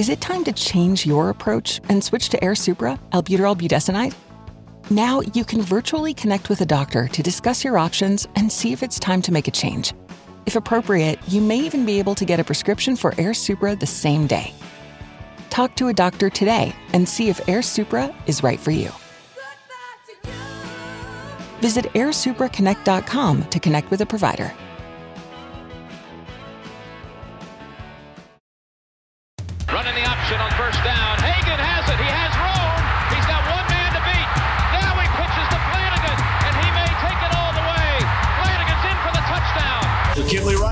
Is it time to change your approach and switch to Airsupra, albuterol budesonide? Now you can virtually connect with a doctor to discuss your options and see if it's time to make a change. If appropriate, you may even be able to get a prescription for Airsupra the same day. Talk to a doctor today and see if Airsupra is right for you. Visit airsupraconnect.com to connect with a provider. McKinley Wright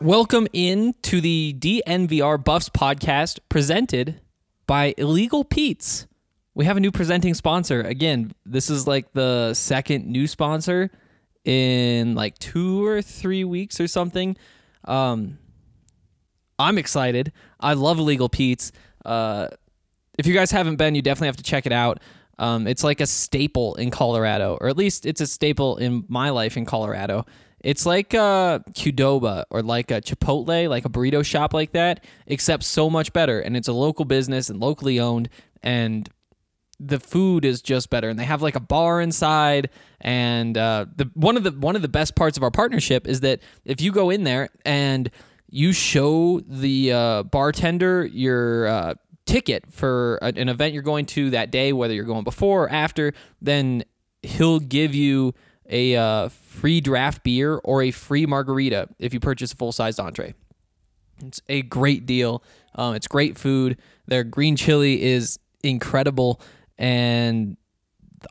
Welcome in to the DNVR Buffs podcast presented by Illegal Pete's. We have a new presenting sponsor. Again, this is like the second new sponsor in like two or three weeks or something. Um, I'm excited. I love Illegal Pete's. Uh, if you guys haven't been, you definitely have to check it out. Um, it's like a staple in Colorado, or at least it's a staple in my life in Colorado. It's like a Qdoba or like a Chipotle, like a burrito shop like that, except so much better. And it's a local business and locally owned, and the food is just better. And they have like a bar inside. And uh, the one of the one of the best parts of our partnership is that if you go in there and you show the uh, bartender your uh, ticket for an event you're going to that day, whether you're going before or after, then he'll give you a uh, free draft beer or a free margarita if you purchase a full sized entree. It's a great deal. Um, it's great food. Their green chili is incredible, and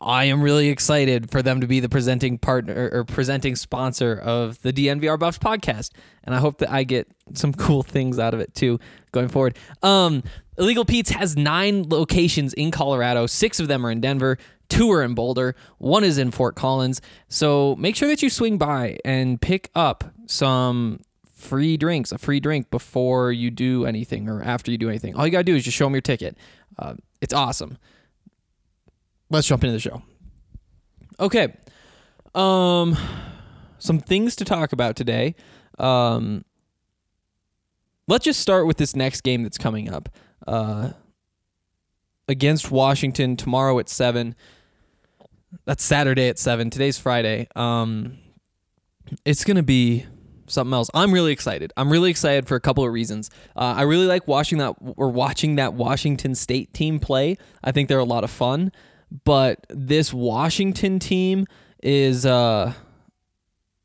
I am really excited for them to be the presenting partner or presenting sponsor of the DNVR Buffs podcast. And I hope that I get some cool things out of it too going forward. Um, Illegal Pete's has nine locations in Colorado. Six of them are in Denver. Two are in Boulder. One is in Fort Collins. So make sure that you swing by and pick up some free drinks, a free drink before you do anything or after you do anything. All you got to do is just show them your ticket. Uh, it's awesome let's jump into the show. Okay. Um some things to talk about today. Um let's just start with this next game that's coming up. Uh against Washington tomorrow at 7. That's Saturday at 7. Today's Friday. Um it's going to be something else. I'm really excited. I'm really excited for a couple of reasons. Uh, I really like watching that or watching that Washington State team play. I think they're a lot of fun, but this Washington team is uh,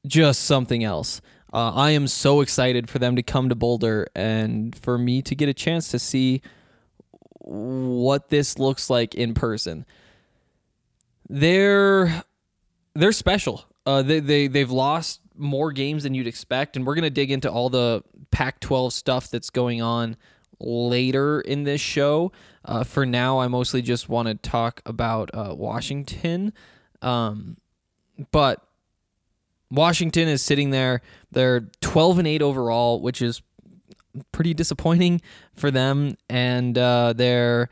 just something else. Uh, I am so excited for them to come to Boulder and for me to get a chance to see what this looks like in person. They're they're special. Uh, they they they've lost more games than you'd expect, and we're gonna dig into all the Pac-12 stuff that's going on later in this show. Uh, for now, I mostly just want to talk about uh, Washington, um, but Washington is sitting there. They're 12 and 8 overall, which is pretty disappointing for them. And uh, they're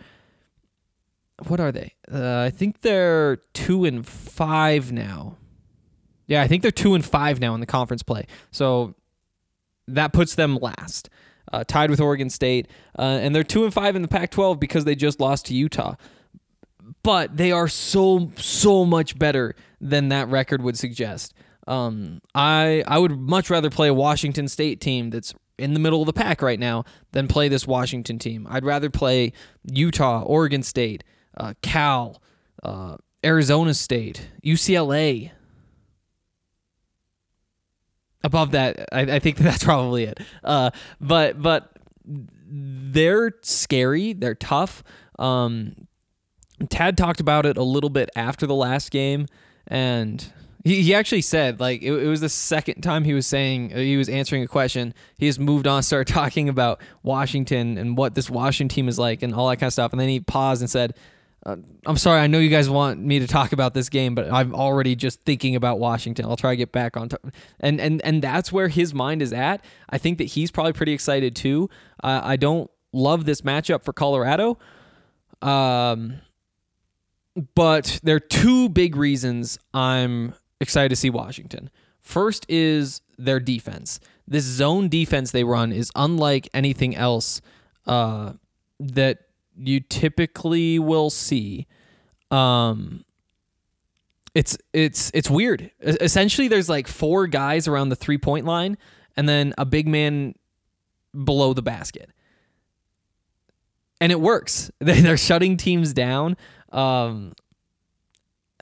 what are they? Uh, I think they're two and five now. Yeah, I think they're two and five now in the conference play. So that puts them last, uh, tied with Oregon State, uh, and they're two and five in the Pac-12 because they just lost to Utah. But they are so so much better than that record would suggest. Um, I I would much rather play a Washington State team that's in the middle of the pack right now than play this Washington team. I'd rather play Utah, Oregon State, uh, Cal, uh, Arizona State, UCLA. Above that, I, I think that's probably it. Uh, but but they're scary. They're tough. Um, Tad talked about it a little bit after the last game, and he, he actually said like it, it was the second time he was saying uh, he was answering a question. He just moved on, started talking about Washington and what this Washington team is like and all that kind of stuff, and then he paused and said. Uh, I'm sorry. I know you guys want me to talk about this game, but I'm already just thinking about Washington. I'll try to get back on top. And and and that's where his mind is at. I think that he's probably pretty excited too. Uh, I don't love this matchup for Colorado. Um, but there are two big reasons I'm excited to see Washington. First is their defense. This zone defense they run is unlike anything else uh, that you typically will see. Um, it's it's it's weird. Essentially, there's like four guys around the three point line, and then a big man below the basket, and it works. They're shutting teams down. Um,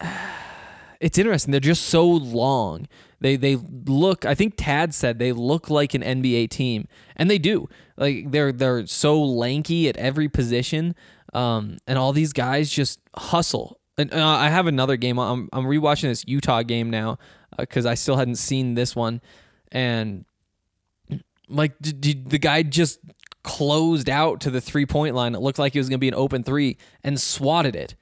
it's interesting. They're just so long. They they look. I think Tad said they look like an NBA team, and they do. Like they're they're so lanky at every position, um, and all these guys just hustle. And uh, I have another game. I'm I'm rewatching this Utah game now because I still hadn't seen this one, and like d- d- the guy just closed out to the three point line. It looked like it was going to be an open three and swatted it,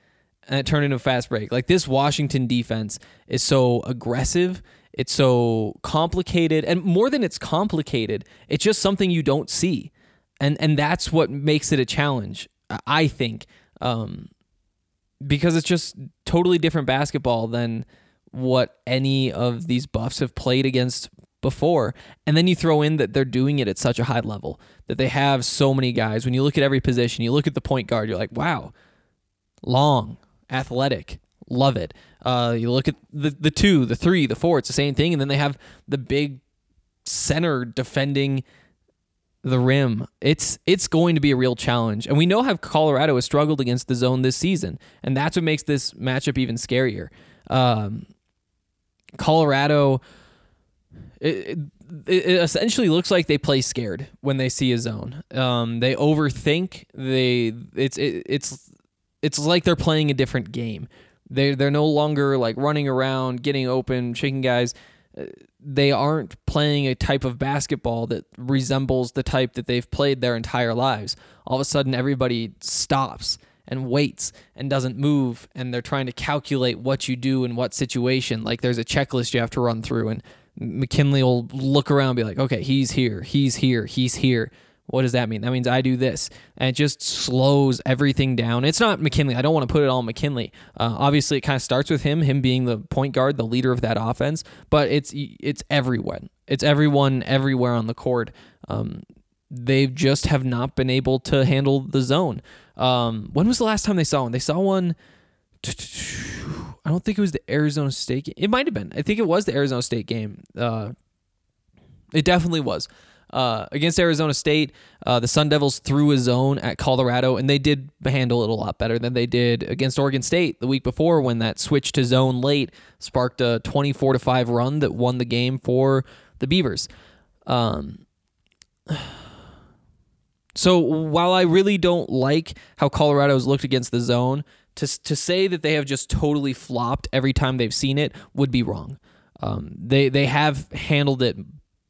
and it turned into a fast break. Like this Washington defense is so aggressive. It's so complicated, and more than it's complicated, it's just something you don't see, and and that's what makes it a challenge. I think, um, because it's just totally different basketball than what any of these buffs have played against before. And then you throw in that they're doing it at such a high level that they have so many guys. When you look at every position, you look at the point guard, you're like, wow, long, athletic, love it. Uh, you look at the the two, the three, the four, it's the same thing. And then they have the big center defending the rim. It's it's going to be a real challenge. And we know how Colorado has struggled against the zone this season. And that's what makes this matchup even scarier. Um, Colorado it, it, it essentially looks like they play scared when they see a zone. Um, they overthink. They it's it, it's it's like they're playing a different game. They they're no longer like running around, getting open, shaking guys. Uh, They aren't playing a type of basketball that resembles the type that they've played their entire lives. All of a sudden, everybody stops and waits and doesn't move, and they're trying to calculate what you do in what situation. Like there's a checklist you have to run through, and McKinley will look around and be like, okay, he's here, he's here, he's here. What does that mean? That means I do this. And it just slows everything down. It's not McKinley. I don't want to put it all on McKinley. Uh, obviously, it kind of starts with him, him being the point guard, the leader of that offense, but it's it's everyone. It's everyone everywhere on the court. Um, they just have not been able to handle the zone. Um, when was the last time they saw one? They saw one. I don't think it was the Arizona State game. It might have been. I think it was the Arizona State game. Uh, it definitely was. Uh, against Arizona State, uh, the Sun Devils threw a zone at Colorado, and they did handle it a lot better than they did against Oregon State the week before when that switch to zone late sparked a 24 to 5 run that won the game for the Beavers. Um, so while I really don't like how Colorado's looked against the zone, to to say that they have just totally flopped every time they've seen it would be wrong. Um, they they have handled it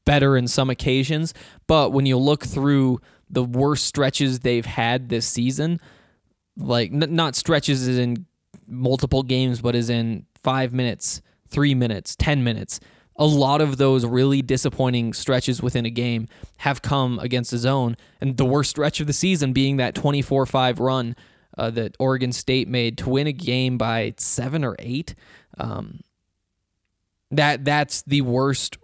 better in some occasions, but when you look through the worst stretches they've had this season, like n- not stretches as in multiple games, but as in five minutes, three minutes, ten minutes. A lot of those really disappointing stretches within a game have come against the zone, and the worst stretch of the season being that 24 5 run uh, that Oregon State made to win a game by seven or eight. Um, that that's the worst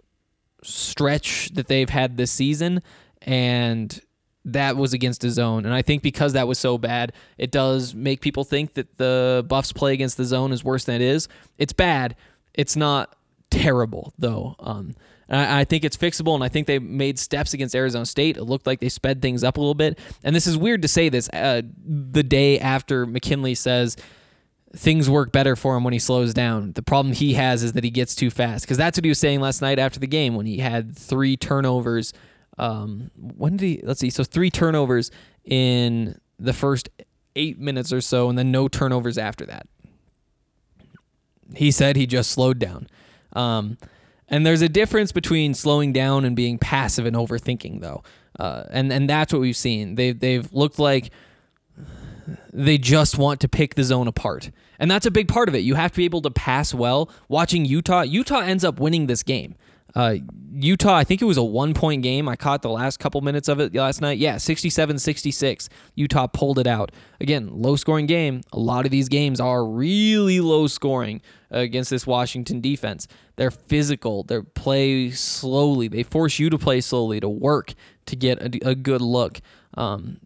stretch that they've had this season, and that was against the zone. And I think because that was so bad, it does make people think that the Buffs play against the zone is worse than it is. It's bad. It's not terrible though. Um, I, think it's fixable, and I think they made steps against Arizona State. It looked like they sped things up a little bit. And this is weird to say this uh, the day after McKinley says things work better for him when he slows down. The problem he has is that he gets too fast because that's what he was saying last night after the game when he had three turnovers. Um, when did he? Let's see. So three turnovers in the first eight minutes or so, and then no turnovers after that. He said he just slowed down. Um, and there's a difference between slowing down and being passive and overthinking, though. Uh, and and that's what we've seen. They've they've looked like they just want to pick the zone apart. And that's a big part of it. You have to be able to pass well. Watching Utah, Utah ends up winning this game. Uh, Utah, I think it was a one point game. I caught the last couple minutes of it last night. Yeah, 67 66. Utah pulled it out. Again, low scoring game. A lot of these games are really low scoring against this Washington defense. They're physical, they play slowly. They force you to play slowly, to work, to get a, a good look. Um,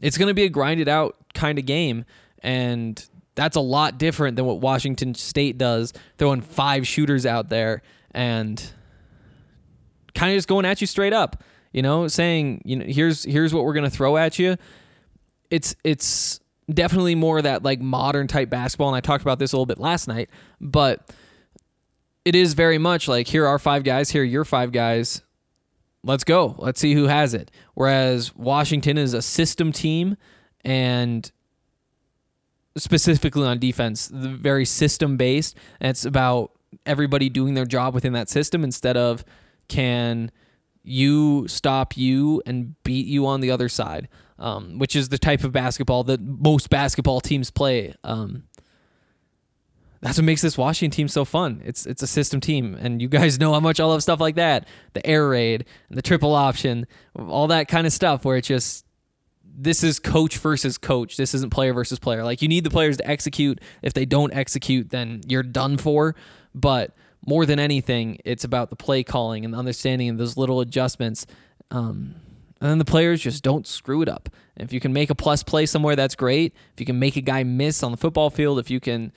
it's going to be a grinded out kind of game. And that's a lot different than what Washington State does, throwing five shooters out there and kind of just going at you straight up, you know, saying, you know, here's here's what we're going to throw at you. It's it's definitely more that like modern type basketball and I talked about this a little bit last night, but it is very much like here are five guys, here are your five guys. Let's go. Let's see who has it. Whereas Washington is a system team and specifically on defense, The very system based. It's about everybody doing their job within that system instead of can you stop you and beat you on the other side, um, which is the type of basketball that most basketball teams play. Um, that's what makes this Washington team so fun. It's it's a system team, and you guys know how much I love stuff like that, the air raid and the triple option, all that kind of stuff, where it's just this is coach versus coach. This isn't player versus player. Like you need the players to execute. If they don't execute, then you're done for. But more than anything, it's about the play calling and understanding of those little adjustments. Um, and then the players just don't screw it up. if you can make a plus play somewhere, that's great. If you can make a guy miss on the football field, if you can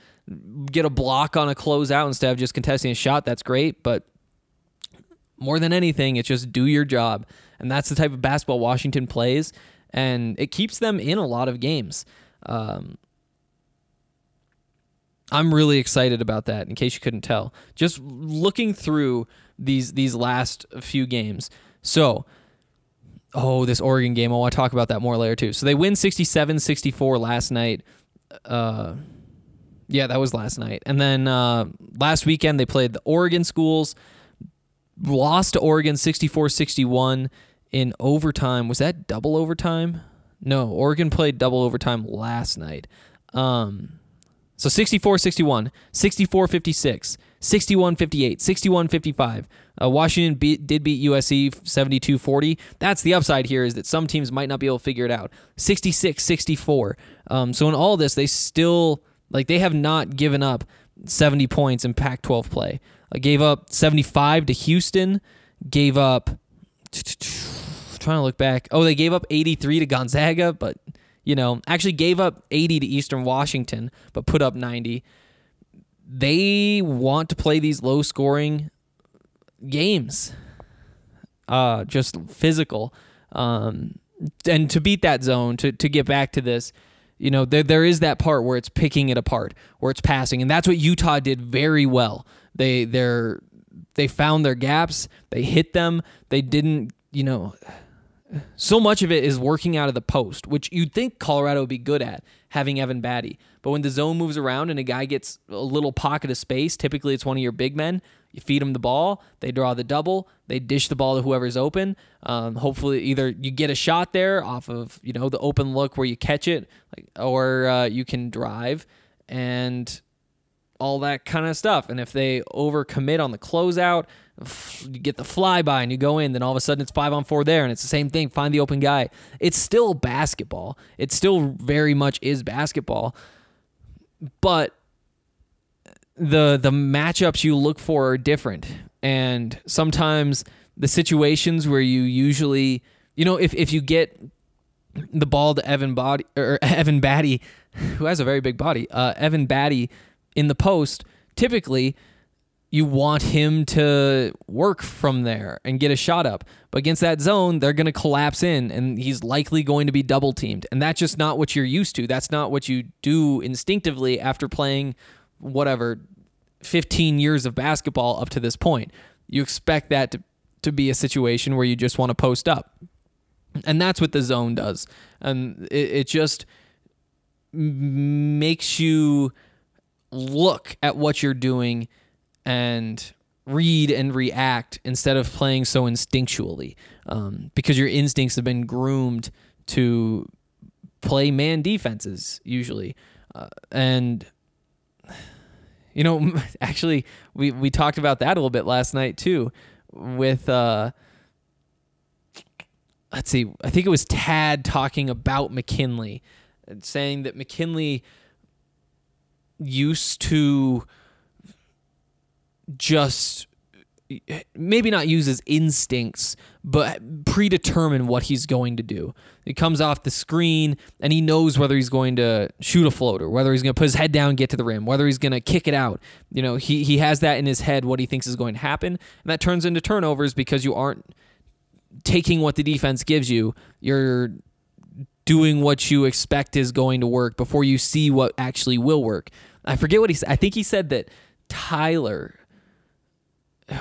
get a block on a closeout instead of just contesting a shot, that's great. But more than anything, it's just do your job. And that's the type of basketball Washington plays. And it keeps them in a lot of games. Um, I'm really excited about that. In case you couldn't tell, just looking through these these last few games. So, oh, this Oregon game. I want to talk about that more later too. So they win 67-64 last night. Uh, yeah, that was last night. And then uh, last weekend they played the Oregon schools. Lost to Oregon 64-61 in overtime. Was that double overtime? No, Oregon played double overtime last night. Um, so 64 61, 64 56, 61 58, 61 55. Uh, Washington beat, did beat USC 72 40. That's the upside here is that some teams might not be able to figure it out. 66 64. Um, so in all this, they still, like, they have not given up 70 points in Pac 12 play. I gave up 75 to Houston, gave up trying to look back. Oh, they gave up 83 to Gonzaga, but you know, actually gave up 80 to Eastern Washington, but put up 90. They want to play these low scoring games. Uh just physical. Um and to beat that zone, to to get back to this, you know, there there is that part where it's picking it apart, where it's passing, and that's what Utah did very well. They they're they found their gaps, they hit them, they didn't, you know, so much of it is working out of the post, which you'd think Colorado would be good at having Evan Battey. But when the zone moves around and a guy gets a little pocket of space, typically it's one of your big men. You feed them the ball, they draw the double, they dish the ball to whoever's open. Um, hopefully, either you get a shot there off of you know the open look where you catch it, like, or uh, you can drive and all that kind of stuff. And if they overcommit on the closeout, you get the flyby and you go in, then all of a sudden it's five on four there, and it's the same thing. Find the open guy. It's still basketball. It still very much is basketball, but the the matchups you look for are different, and sometimes the situations where you usually, you know, if if you get the ball to Evan Body or Evan Battey, who has a very big body, uh, Evan Battey in the post, typically you want him to work from there and get a shot up. But against that zone, they're going to collapse in and he's likely going to be double teamed. And that's just not what you're used to. That's not what you do instinctively after playing whatever 15 years of basketball up to this point. You expect that to, to be a situation where you just want to post up. And that's what the zone does. And it, it just makes you look at what you're doing and read and react instead of playing so instinctually um, because your instincts have been groomed to play man defenses usually. Uh, and you know actually we, we talked about that a little bit last night too with uh, let's see i think it was tad talking about mckinley and saying that mckinley used to just maybe not use his instincts, but predetermine what he's going to do. He comes off the screen and he knows whether he's going to shoot a floater, whether he's going to put his head down, get to the rim, whether he's going to kick it out. You know, he he has that in his head what he thinks is going to happen, and that turns into turnovers because you aren't taking what the defense gives you. You're doing what you expect is going to work before you see what actually will work. I forget what he said. I think he said that Tyler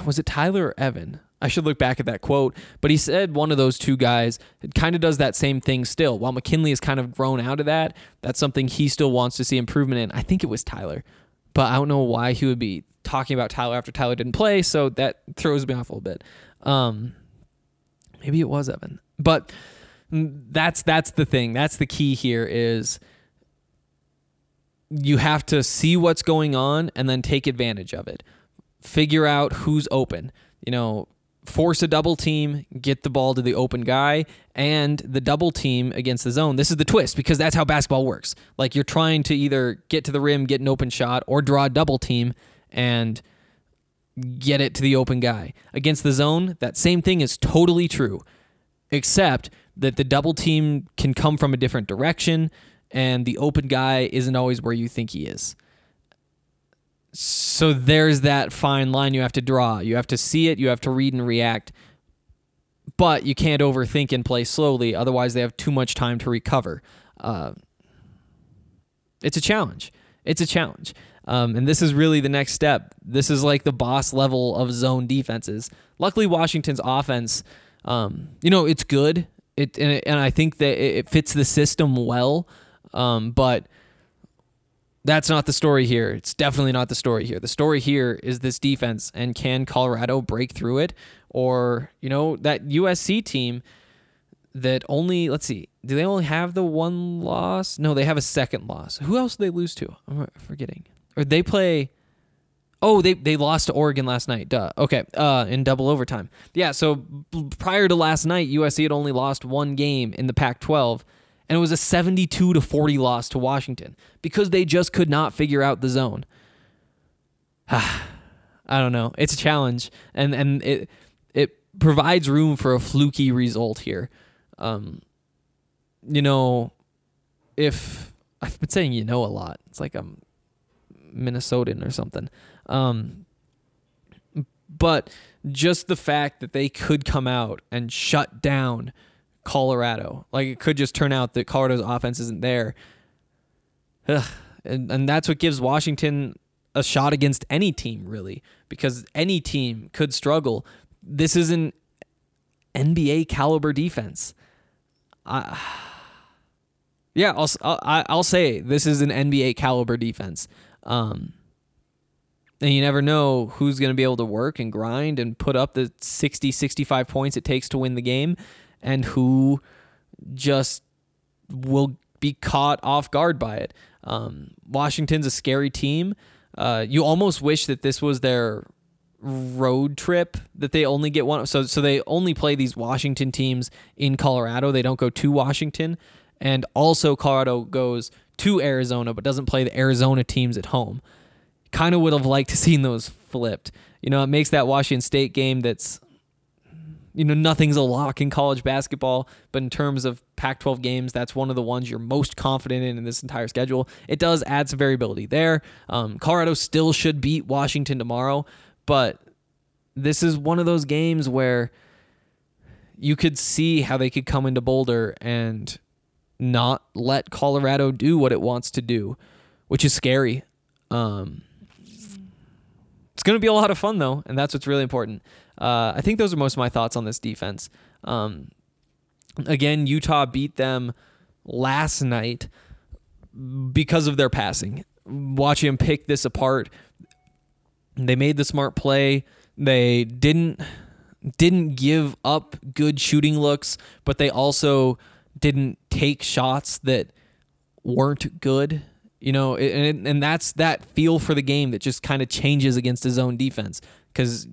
was it Tyler or Evan? I should look back at that quote, but he said one of those two guys kind of does that same thing still. While McKinley has kind of grown out of that, that's something he still wants to see improvement in. I think it was Tyler, but I don't know why he would be talking about Tyler after Tyler didn't play, so that throws me off a little bit. Um, maybe it was Evan, but that's that's the thing. That's the key here is you have to see what's going on and then take advantage of it figure out who's open. You know, force a double team, get the ball to the open guy, and the double team against the zone. This is the twist because that's how basketball works. Like you're trying to either get to the rim, get an open shot, or draw a double team and get it to the open guy. Against the zone, that same thing is totally true, except that the double team can come from a different direction and the open guy isn't always where you think he is so there's that fine line you have to draw. You have to see it, you have to read and react, but you can't overthink and play slowly. Otherwise, they have too much time to recover. Uh, it's a challenge. It's a challenge. Um, and this is really the next step. This is like the boss level of zone defenses. Luckily, Washington's offense, um, you know, it's good. It and, it, and I think that it fits the system well. Um, but that's not the story here. It's definitely not the story here. The story here is this defense and can Colorado break through it or, you know, that USC team that only, let's see, do they only have the one loss? No, they have a second loss. Who else did they lose to? I'm forgetting. Or they play Oh, they they lost to Oregon last night. Duh. Okay. Uh, in double overtime. Yeah. So prior to last night, USC had only lost one game in the Pac-12 and it was a 72 to 40 loss to Washington because they just could not figure out the zone. I don't know. It's a challenge, and and it it provides room for a fluky result here. Um, you know, if I've been saying you know a lot, it's like I'm Minnesotan or something. Um, but just the fact that they could come out and shut down Colorado. Like it could just turn out that Colorado's offense isn't there. Ugh. And, and that's what gives Washington a shot against any team, really, because any team could struggle. This is an NBA caliber defense. I, yeah, I'll, I'll, I'll say this is an NBA caliber defense. Um, and you never know who's going to be able to work and grind and put up the 60, 65 points it takes to win the game and who just will be caught off guard by it. Um, Washington's a scary team. Uh, you almost wish that this was their road trip that they only get one. So so they only play these Washington teams in Colorado. They don't go to Washington, and also Colorado goes to Arizona, but doesn't play the Arizona teams at home. kind of would have liked to seen those flipped. You know, it makes that Washington State game that's you know nothing's a lock in college basketball, but in terms of Pac-12 games, that's one of the ones you're most confident in in this entire schedule. It does add some variability there. Um, Colorado still should beat Washington tomorrow, but this is one of those games where you could see how they could come into Boulder and not let Colorado do what it wants to do, which is scary. Um, it's going to be a lot of fun though, and that's what's really important. Uh, I think those are most of my thoughts on this defense. Um, again, Utah beat them last night because of their passing. Watching them pick this apart, they made the smart play. They didn't didn't give up good shooting looks, but they also didn't take shots that weren't good. You know, and and that's that feel for the game that just kind of changes against a zone defense because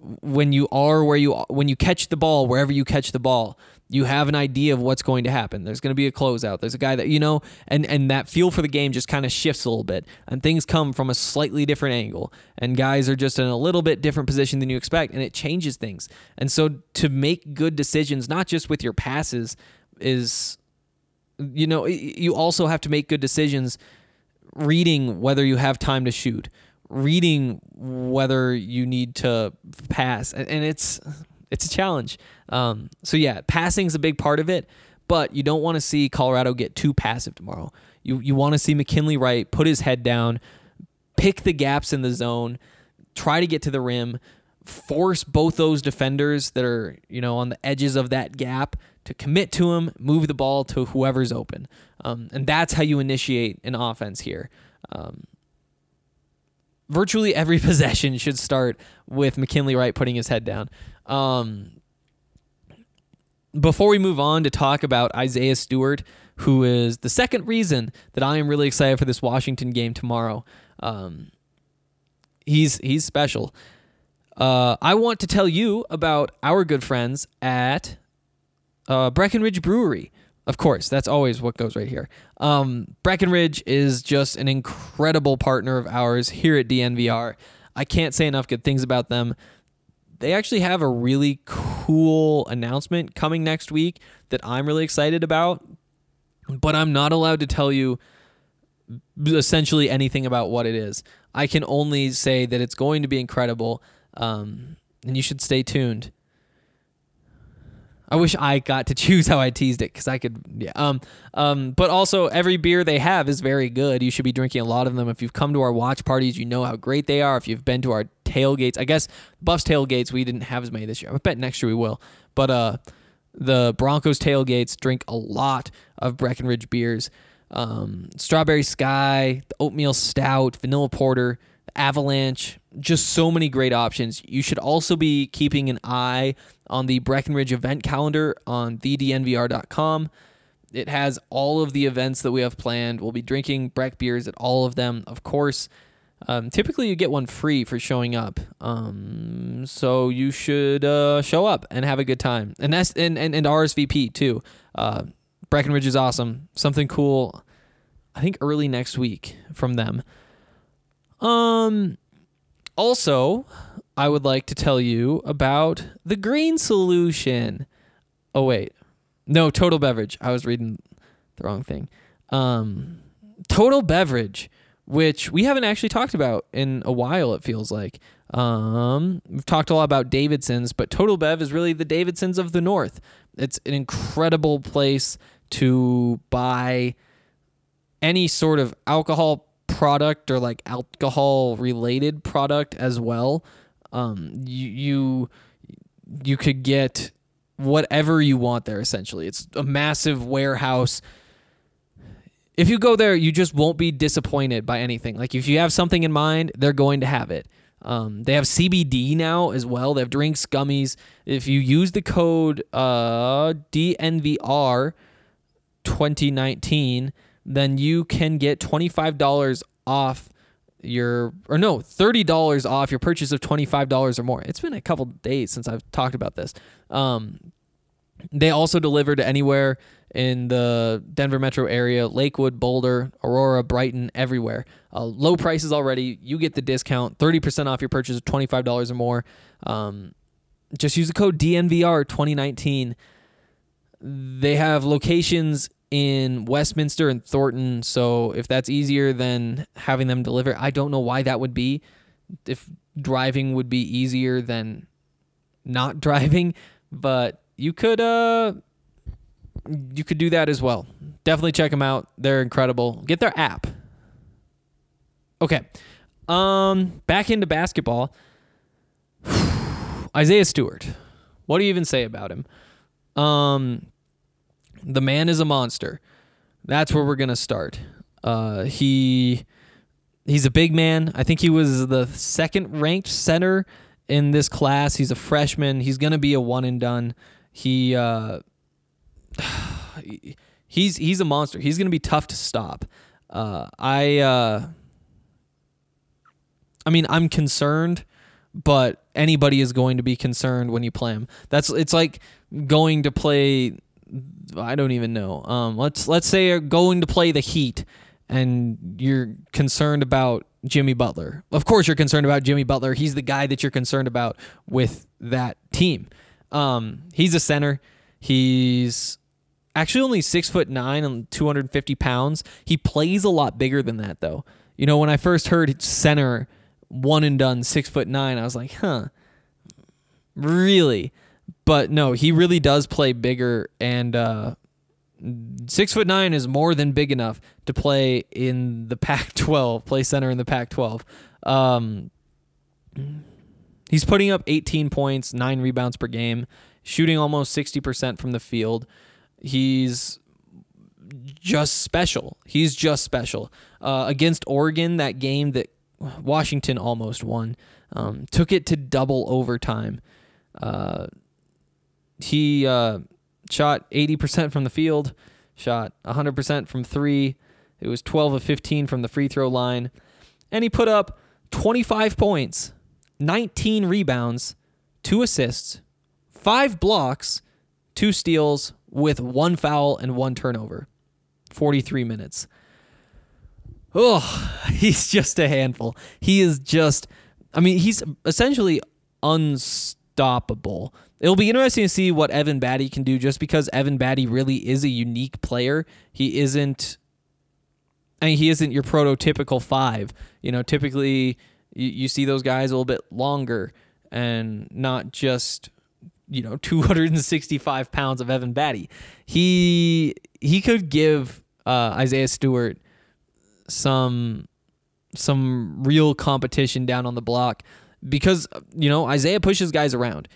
when you are where you when you catch the ball wherever you catch the ball you have an idea of what's going to happen. There's going to be a closeout. There's a guy that you know and and that feel for the game just kind of shifts a little bit and things come from a slightly different angle and guys are just in a little bit different position than you expect and it changes things. And so to make good decisions not just with your passes is you know you also have to make good decisions reading whether you have time to shoot reading whether you need to pass, and, and it's it's a challenge. Um, so yeah, passing is a big part of it, but you don't want to see Colorado get too passive tomorrow. You you want to see McKinley Wright put his head down, pick the gaps in the zone, try to get to the rim, force both those defenders that are you know on the edges of that gap to commit to him, move the ball to whoever's open, um, and that's how you initiate an offense here. Um, virtually every possession should start with McKinley Wright putting his head down. Um, before we move on to talk about Isaiah Stewart, who is the second reason that I am really excited for this Washington game tomorrow, um, he's he's special. Uh, I want to tell you about our good friends at uh, Breckenridge Brewery. Of course, that's always what goes right here. Um, Breckenridge is just an incredible partner of ours here at DNVR. I can't say enough good things about them. They actually have a really cool announcement coming next week that I'm really excited about, but I'm not allowed to tell you essentially anything about what it is. I can only say that it's going to be incredible, um, and you should stay tuned. I wish I got to choose how I teased it because I could. Yeah. Um. Um. But also, every beer they have is very good. You should be drinking a lot of them. If you've come to our watch parties, you know how great they are. If you've been to our tailgates, I guess Buffs tailgates we didn't have as many this year. I bet next year we will. But uh, the Broncos tailgates drink a lot of Breckenridge beers. Um, Strawberry Sky, the Oatmeal Stout, Vanilla Porter, Avalanche, just so many great options. You should also be keeping an eye on the Breckenridge event calendar on thednvr.com. It has all of the events that we have planned. We'll be drinking Breck beers at all of them, of course. Um, typically, you get one free for showing up. Um, so you should uh, show up and have a good time. And that's and, and, and RSVP too. Uh, Breckenridge is awesome. Something cool. I think early next week from them. Um. Also, I would like to tell you about the green solution. Oh wait, no, Total Beverage. I was reading the wrong thing. Um, Total Beverage, which we haven't actually talked about in a while. It feels like. Um, we've talked a lot about Davidsons, but Total Bev is really the Davidsons of the North. It's an incredible place to buy any sort of alcohol product or like alcohol related product as well. Um, you you you could get whatever you want there. Essentially, it's a massive warehouse. If you go there, you just won't be disappointed by anything. Like if you have something in mind, they're going to have it. Um, they have CBD now as well. They have drinks, gummies. If you use the code uh, DNVR 2019, then you can get $25 off your or no $30 off your purchase of $25 or more it's been a couple days since i've talked about this um, They also deliver to anywhere in the Denver metro area Lakewood, Boulder, Aurora, Brighton, everywhere. Uh, low prices already. You get the discount 30% off your purchase of $25 or more. Um, just use the code DNVR2019. They have locations in Westminster and Thornton. So if that's easier than having them deliver, I don't know why that would be. If driving would be easier than not driving, but you could uh you could do that as well. Definitely check them out. They're incredible. Get their app. Okay. Um back into basketball. Isaiah Stewart. What do you even say about him? Um the man is a monster. That's where we're gonna start. Uh, he he's a big man. I think he was the second ranked center in this class. He's a freshman. He's gonna be a one and done. He uh, he's he's a monster. He's gonna be tough to stop. Uh, I uh, I mean I'm concerned, but anybody is going to be concerned when you play him. That's it's like going to play I don't even know. Um, let's let's say you're going to play the Heat, and you're concerned about Jimmy Butler. Of course, you're concerned about Jimmy Butler. He's the guy that you're concerned about with that team. Um, he's a center. He's actually only six foot nine and 250 pounds. He plays a lot bigger than that, though. You know, when I first heard center, one and done, six foot nine, I was like, huh, really? But no, he really does play bigger, and uh, six foot nine is more than big enough to play in the Pac-12, play center in the Pac-12. Um, he's putting up 18 points, nine rebounds per game, shooting almost 60% from the field. He's just special. He's just special. Uh, against Oregon, that game that Washington almost won, um, took it to double overtime. Uh, he uh, shot 80% from the field, shot 100% from three. It was 12 of 15 from the free throw line. And he put up 25 points, 19 rebounds, two assists, five blocks, two steals, with one foul and one turnover. 43 minutes. Oh, he's just a handful. He is just, I mean, he's essentially unstoppable. It'll be interesting to see what Evan Battey can do just because Evan Battey really is a unique player. He isn't I mean he isn't your prototypical 5. You know, typically you, you see those guys a little bit longer and not just you know 265 pounds of Evan Battey. He he could give uh, Isaiah Stewart some some real competition down on the block because you know Isaiah pushes guys around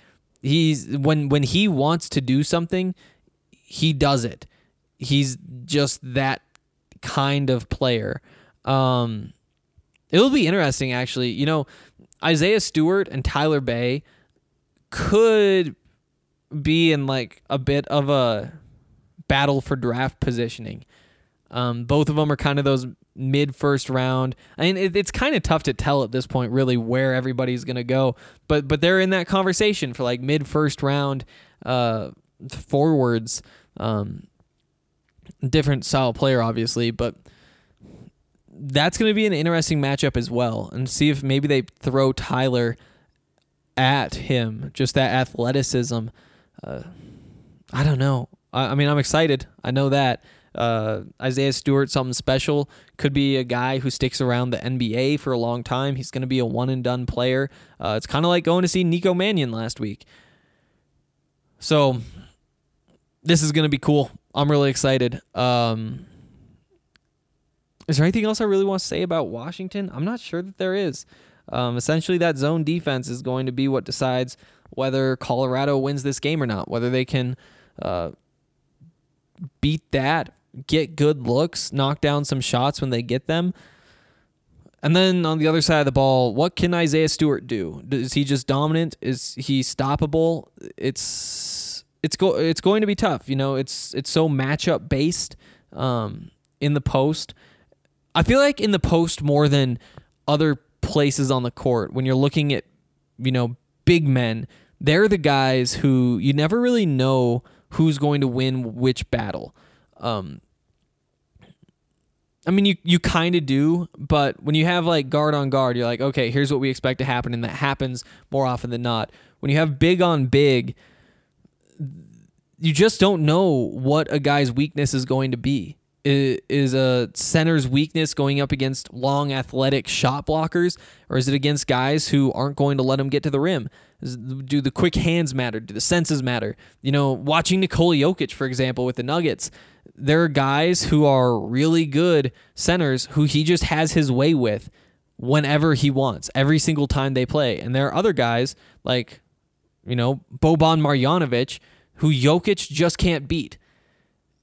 he's when when he wants to do something, he does it. He's just that kind of player. Um, it'll be interesting, actually. You know, Isaiah Stewart and Tyler Bey could be in like a bit of a battle for draft positioning. Um, both of them are kind of those mid first round. I mean, it, it's kind of tough to tell at this point, really, where everybody's gonna go. But but they're in that conversation for like mid first round uh, forwards. Um, different style player, obviously, but that's going to be an interesting matchup as well, and see if maybe they throw Tyler at him, just that athleticism. Uh, I don't know. I, I mean, I'm excited. I know that. Uh, Isaiah Stewart, something special. Could be a guy who sticks around the NBA for a long time. He's going to be a one and done player. Uh, it's kind of like going to see Nico Mannion last week. So this is going to be cool. I'm really excited. Um, is there anything else I really want to say about Washington? I'm not sure that there is. Um, essentially, that zone defense is going to be what decides whether Colorado wins this game or not, whether they can uh, beat that get good looks, knock down some shots when they get them. And then on the other side of the ball, what can Isaiah Stewart do? Is he just dominant? Is he stoppable? It's it's go it's going to be tough. You know, it's it's so matchup based um, in the post. I feel like in the post more than other places on the court when you're looking at you know big men, they're the guys who you never really know who's going to win which battle. Um, I mean, you you kind of do, but when you have like guard on guard, you're like, okay, here's what we expect to happen, and that happens more often than not. When you have big on big, you just don't know what a guy's weakness is going to be. Is a center's weakness going up against long, athletic shot blockers, or is it against guys who aren't going to let him get to the rim? Do the quick hands matter? Do the senses matter? You know, watching Nikola Jokic, for example, with the Nuggets, there are guys who are really good centers who he just has his way with whenever he wants, every single time they play. And there are other guys like, you know, Boban Marjanovic, who Jokic just can't beat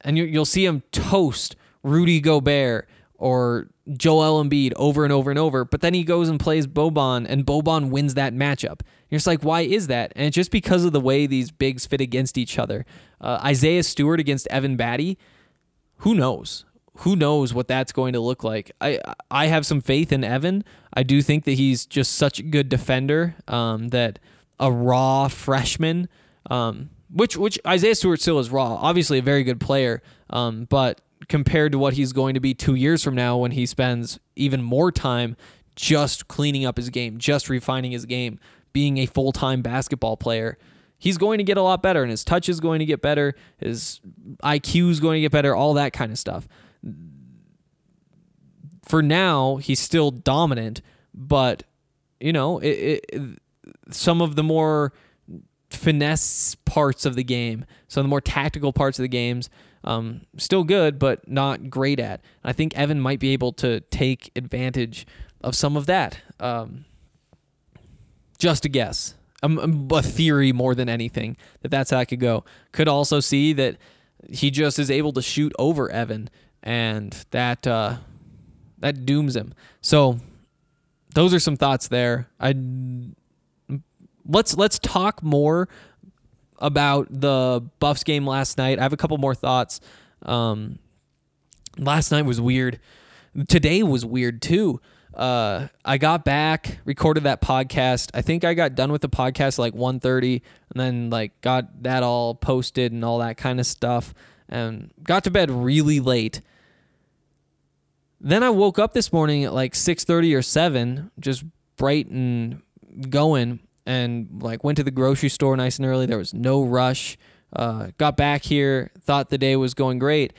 and you, you'll see him toast Rudy Gobert or Joel Embiid over and over and over. But then he goes and plays Boban, and Boban wins that matchup. You're just like, why is that? And it's just because of the way these bigs fit against each other. Uh, Isaiah Stewart against Evan Battey, who knows? Who knows what that's going to look like? I I have some faith in Evan. I do think that he's just such a good defender um, that a raw freshman, um, which which Isaiah Stewart still is raw, obviously a very good player, um, but compared to what he's going to be two years from now when he spends even more time just cleaning up his game, just refining his game, being a full time basketball player. He's going to get a lot better, and his touch is going to get better. His IQ is going to get better. All that kind of stuff for now he's still dominant, but you know, it, it, some of the more finesse parts of the game, of the more tactical parts of the games, um, still good, but not great at. I think Evan might be able to take advantage of some of that. Um, just a guess, um, a theory more than anything that that's how I could go. Could also see that he just is able to shoot over Evan, and that uh, that dooms him. So those are some thoughts there. I let's let's talk more about the Buffs game last night. I have a couple more thoughts. Um, last night was weird. Today was weird too. Uh, I got back, recorded that podcast. I think I got done with the podcast like 1.30 and then like got that all posted and all that kind of stuff and got to bed really late. Then I woke up this morning at like 6:30 or 7, just bright and going and like went to the grocery store nice and early. There was no rush. Uh, got back here, thought the day was going great,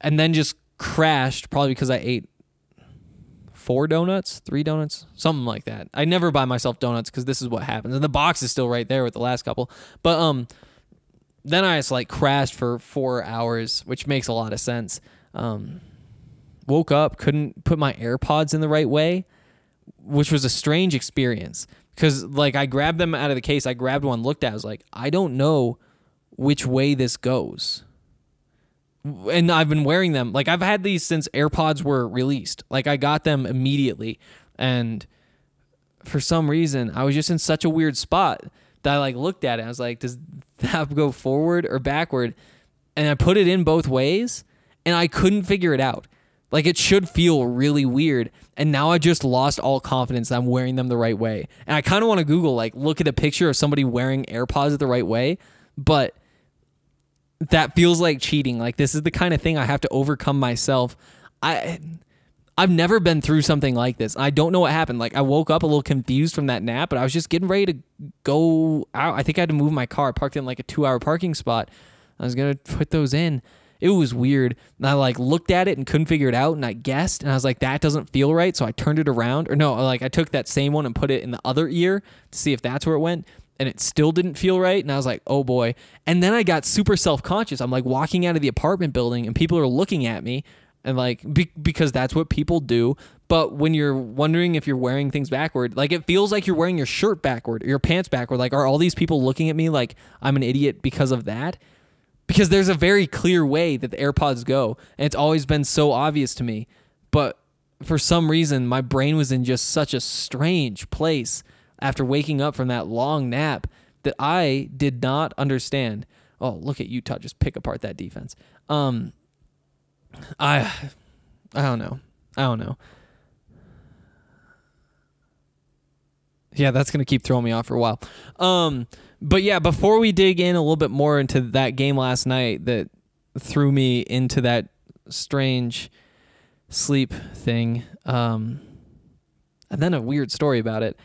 and then just crashed probably because I ate four donuts, three donuts, something like that. I never buy myself donuts because this is what happens. And the box is still right there with the last couple. But um, then I just like crashed for four hours, which makes a lot of sense. Um, woke up, couldn't put my AirPods in the right way, which was a strange experience because like I grabbed them out of the case. I grabbed one, looked at, it, I was like, I don't know which way this goes. And I've been wearing them. Like I've had these since AirPods were released. Like I got them immediately and for some reason I was just in such a weird spot that I like looked at it. I was like, does that go forward or backward? And I put it in both ways and I couldn't figure it out. Like it should feel really weird. And now I just lost all confidence that I'm wearing them the right way. And I kind of want to Google, like, look at a picture of somebody wearing AirPods the right way. But that feels like cheating. Like this is the kind of thing I have to overcome myself. I I've never been through something like this. I don't know what happened. Like I woke up a little confused from that nap, but I was just getting ready to go out. I think I had to move my car. Parked in like a 2-hour parking spot. I was to put those in. It was weird. And I like looked at it and couldn't figure it out and I guessed and I was like that doesn't feel right, so I turned it around. Or no, like I took that same one and put it in the other ear to see if that's where it went and it still didn't feel right and I was like, "Oh boy." And then I got super self-conscious. I'm like walking out of the apartment building and people are looking at me and like be- because that's what people do. But when you're wondering if you're wearing things backward, like it feels like you're wearing your shirt backward or your pants backward. Like are all these people looking at me like I'm an idiot because of that? Because there's a very clear way that the AirPods go, and it's always been so obvious to me. But for some reason, my brain was in just such a strange place after waking up from that long nap that I did not understand. Oh, look at Utah just pick apart that defense. Um I I don't know. I don't know. Yeah, that's gonna keep throwing me off for a while. Um, but yeah, before we dig in a little bit more into that game last night that threw me into that strange sleep thing, um, and then a weird story about it.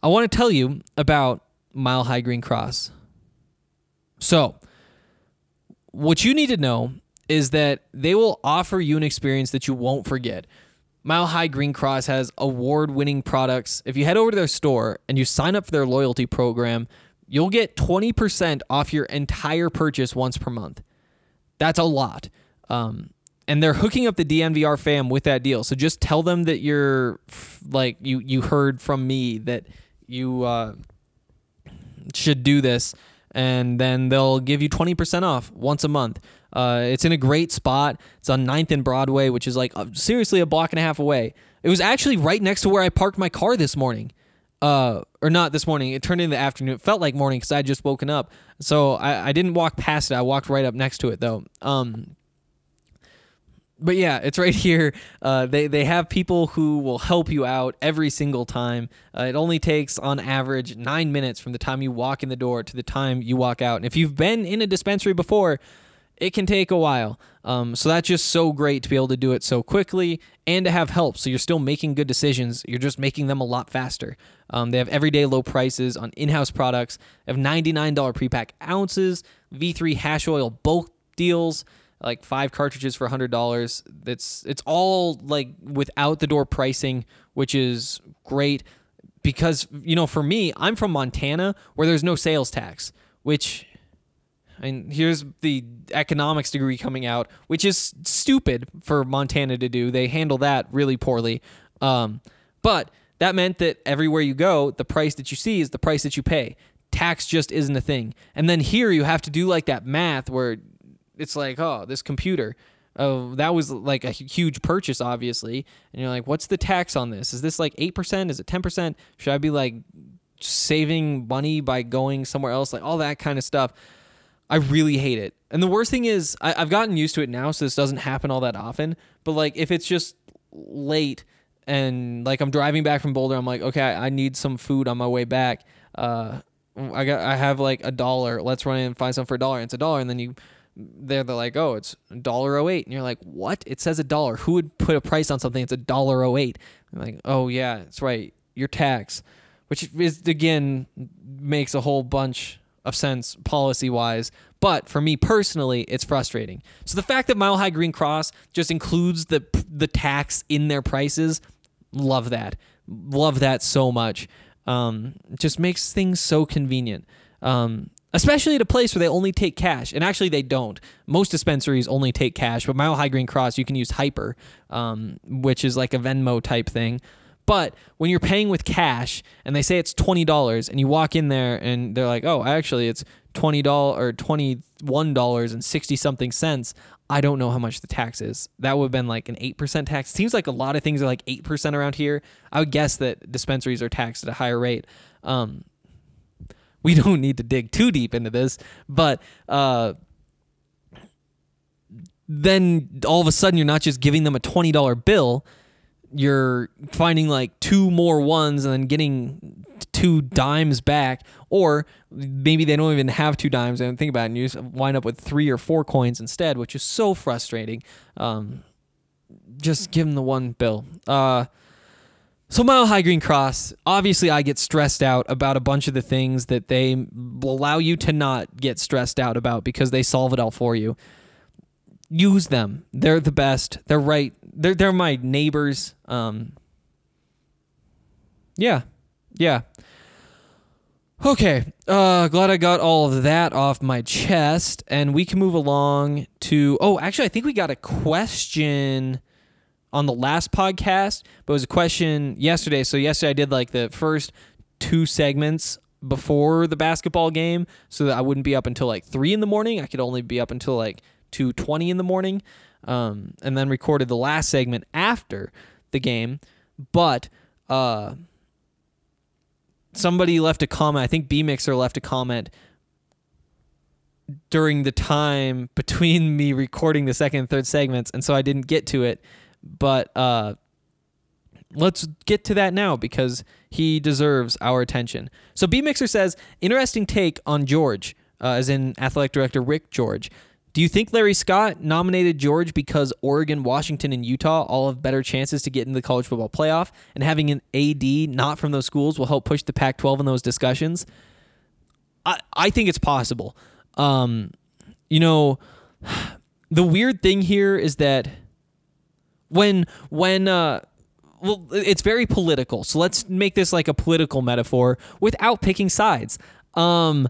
I want to tell you about Mile High Green Cross. So, what you need to know is that they will offer you an experience that you won't forget. Mile High Green Cross has award winning products. If you head over to their store and you sign up for their loyalty program, you'll get 20% off your entire purchase once per month. That's a lot. Um, and they're hooking up the DNVR fam with that deal. So just tell them that you're like you you heard from me that you uh, should do this, and then they'll give you twenty percent off once a month. Uh, it's in a great spot. It's on 9th and Broadway, which is like uh, seriously a block and a half away. It was actually right next to where I parked my car this morning. Uh, or not this morning. It turned into the afternoon. It felt like morning because I just woken up. So I, I didn't walk past it. I walked right up next to it though. Um, but yeah, it's right here. Uh, they they have people who will help you out every single time. Uh, it only takes on average nine minutes from the time you walk in the door to the time you walk out. And if you've been in a dispensary before, it can take a while. Um, so that's just so great to be able to do it so quickly and to have help. So you're still making good decisions. You're just making them a lot faster. Um, they have everyday low prices on in-house products. They have $99 pre-pack ounces, V3 hash oil bulk deals like five cartridges for hundred dollars. It's it's all like without the door pricing, which is great because you know for me, I'm from Montana where there's no sales tax, which and here's the economics degree coming out, which is stupid for Montana to do. They handle that really poorly. Um, but that meant that everywhere you go, the price that you see is the price that you pay. Tax just isn't a thing. And then here you have to do like that math where it's like, oh, this computer, oh, that was like a huge purchase, obviously. And you're like, what's the tax on this? Is this like 8%? Is it 10%? Should I be like saving money by going somewhere else? Like all that kind of stuff. I really hate it. And the worst thing is, I, I've gotten used to it now, so this doesn't happen all that often. But like, if it's just late and like I'm driving back from Boulder, I'm like, okay, I, I need some food on my way back. Uh, I got, I have like a dollar. Let's run in and find some for a dollar. It's a dollar, and then you, they're, they're like, oh, it's dollar oh eight, and you're like, what? It says a dollar. Who would put a price on something? It's a dollar oh eight. I'm like, oh yeah, that's right. Your tax, which is again makes a whole bunch of sense policy wise. But for me personally, it's frustrating. So the fact that Mile High Green Cross just includes the the tax in their prices, love that. Love that so much. Um, just makes things so convenient. Um, especially at a place where they only take cash. And actually, they don't. Most dispensaries only take cash, but Mile High Green Cross, you can use Hypur, um, which is like a Venmo type thing. But when you're paying with cash and they say it's twenty dollars, and you walk in there and they're like, "Oh, actually, it's twenty dollars or twenty one dollars and sixty something cents," I don't know how much the tax is. That would have been like an eight percent tax. Seems like a lot of things are like eight percent around here. I would guess that dispensaries are taxed at a higher rate. Um, we don't need to dig too deep into this, but uh, then all of a sudden you're not just giving them a twenty dollar bill you're finding like two more ones and then getting two dimes back, or maybe they don't even have two dimes and think about it, and you wind up with three or four coins instead, which is so frustrating. Um, just give them the one bill. Uh, so Mile High Green Cross, obviously I get stressed out about a bunch of the things that they allow you to not get stressed out about because they solve it all for you. Use them. They're the best. They're right. They're they're my neighbors. Um Yeah. Yeah. Okay. Uh glad I got all of that off my chest and we can move along to Oh, actually I think we got a question on the last podcast, but it was a question yesterday. So yesterday I did like the first two segments before the basketball game, so that I wouldn't be up until like three in the morning. I could only be up until like two twenty in the morning, um, and then recorded the last segment after the game. But uh, somebody left a comment. I think B Mixer left a comment during the time between me recording the second and third segments, and so I didn't get to it. But uh, let's get to that now because he deserves our attention. So B Mixer says, interesting take on George, uh, as in athletic director Rick George. Do you think Larry Scott nominated George because Oregon, Washington, and Utah all have better chances to get into the college football playoff, and having an AD not from those schools will help push the Pac-12 in those discussions? I I think it's possible. Um, you know, the weird thing here is that when when uh well it's very political so let's make this like a political metaphor without picking sides um